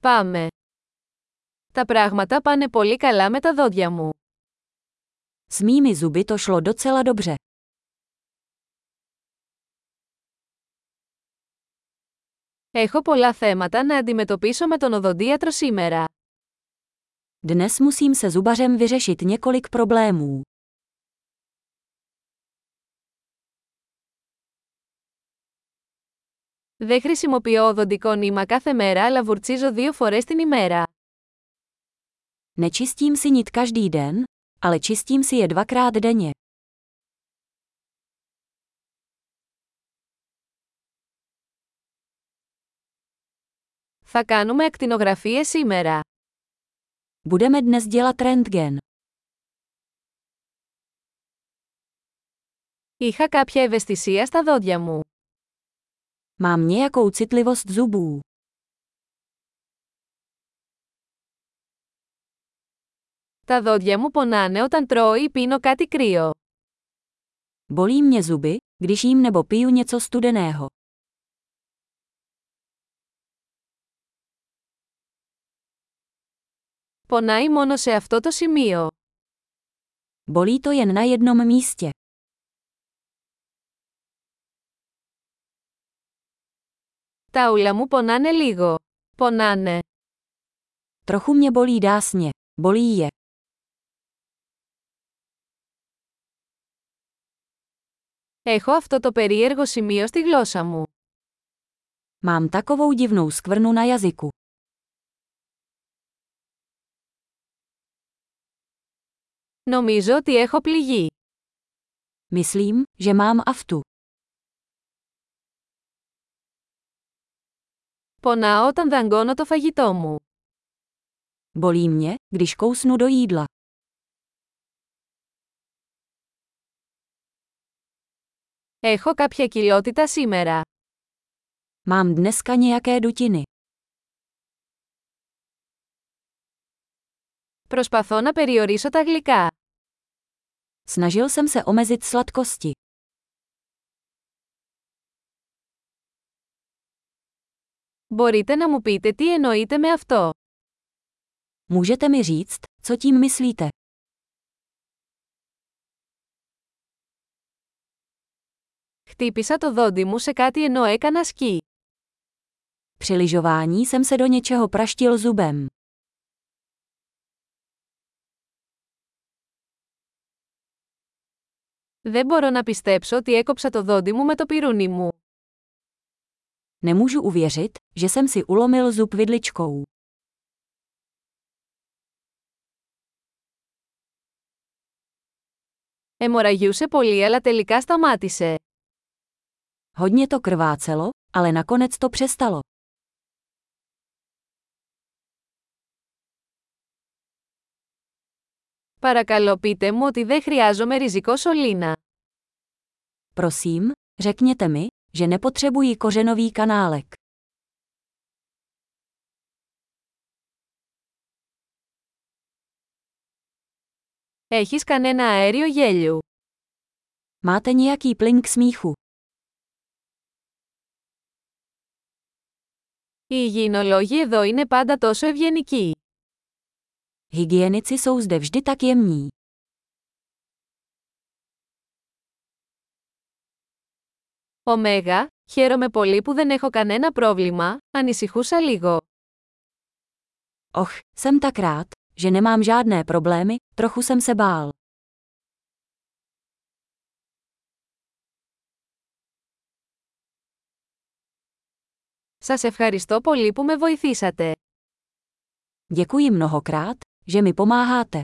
Πάμε. Τα πράγματα πάνε πολύ καλά με τα δόντια μου. S mými zuby to šlo docela dobře. Έχω πολλά θέματα να αντιμετωπίσω με τον οδοντίατρο σήμερα. Dnes musím se zubařem vyřešit několik problémů. Δεν χρησιμοποιώ οδοντικό νήμα κάθε μέρα αλλά βουρτσίζω δύο φορές την ημέρα. Nečistím si nit každý den, ale čistím si je dvakrát denně. Θα κάνουμε ακτινογραφίες σήμερα. Budeme dnes dělat rentgen. Είχα κάποια ευαισθησία στα δόντια μου. Mám nějakou citlivost zubů. Τα δόντια μου πονάνε όταν τρώω ή πίνω κάτι κρύο. Bolí mě zuby, když jím nebo piju něco studeného. Πονάει μόνο σε αυτό το σημείο. Bolí to jen na jednom místě. Τα ούλα μου πονάνε λίγο. Πονάνε. Trochu mě bolí dásně. Bolí je. Έχω αυτό το περίεργο σημείο στη γλώσσα μου. Mám takovou divnou skvrnu na jazyku. Νομίζω ότι έχω πληγεί. Myslím, že mám aftu. Πονάω όταν δαγκώνω το φαγητό μου. Bolí mě, když kousnu do jídla. Έχω κάποια κοιλιότητα σήμερα. Mám dneska nějaké dutiny. Προσπαθώ να περιορίσω τα γλυκά. Snažil jsem se omezit sladkosti. Μπορείτε να μου πείτε τι εννοείτε με αυτό. Můžete mi říct, co tím myslíte? Χτύπησα το δόντι μου σε κάτι ενώ έκανα σκι. Při lyžování jsem se do něčeho praštil zubem. Δεν μπορώ να πιστέψω ότι έκοψα το δόντι μου με το πυρούνι μου. Nemůžu uvěřit, že jsem si ulomil zub vidličkou. Εμοραγιούσε πολύ αλλά τελικά σταμάτησε. Hodně to krvácelo, ale nakonec to přestalo. Παρακαλώ πείτε μου ότι δεν χρειάζομαι ριζικό σωλήνα. Prosím, řekněte mi, že nepotřebuji kořenový kanálek. Έχεις κανένα αέριο γέλιου. Máte nějaký plyn k smíchu? Οι υγιεινολόγοι εδώ είναι πάντα τόσο ευγενικοί. Hygienici jsou zde vždy tak jemní. Ωμέγα, χαίρομαι πολύ που δεν έχω κανένα πρόβλημα, ανησυχούσα λίγο. Och, jsem tak rád, že nemám žádné problémy, trochu jsem se bál. Σας ευχαριστώ πολύ που με βοηθήσατε. Děkuji mnohokrát, že mi pomáháte.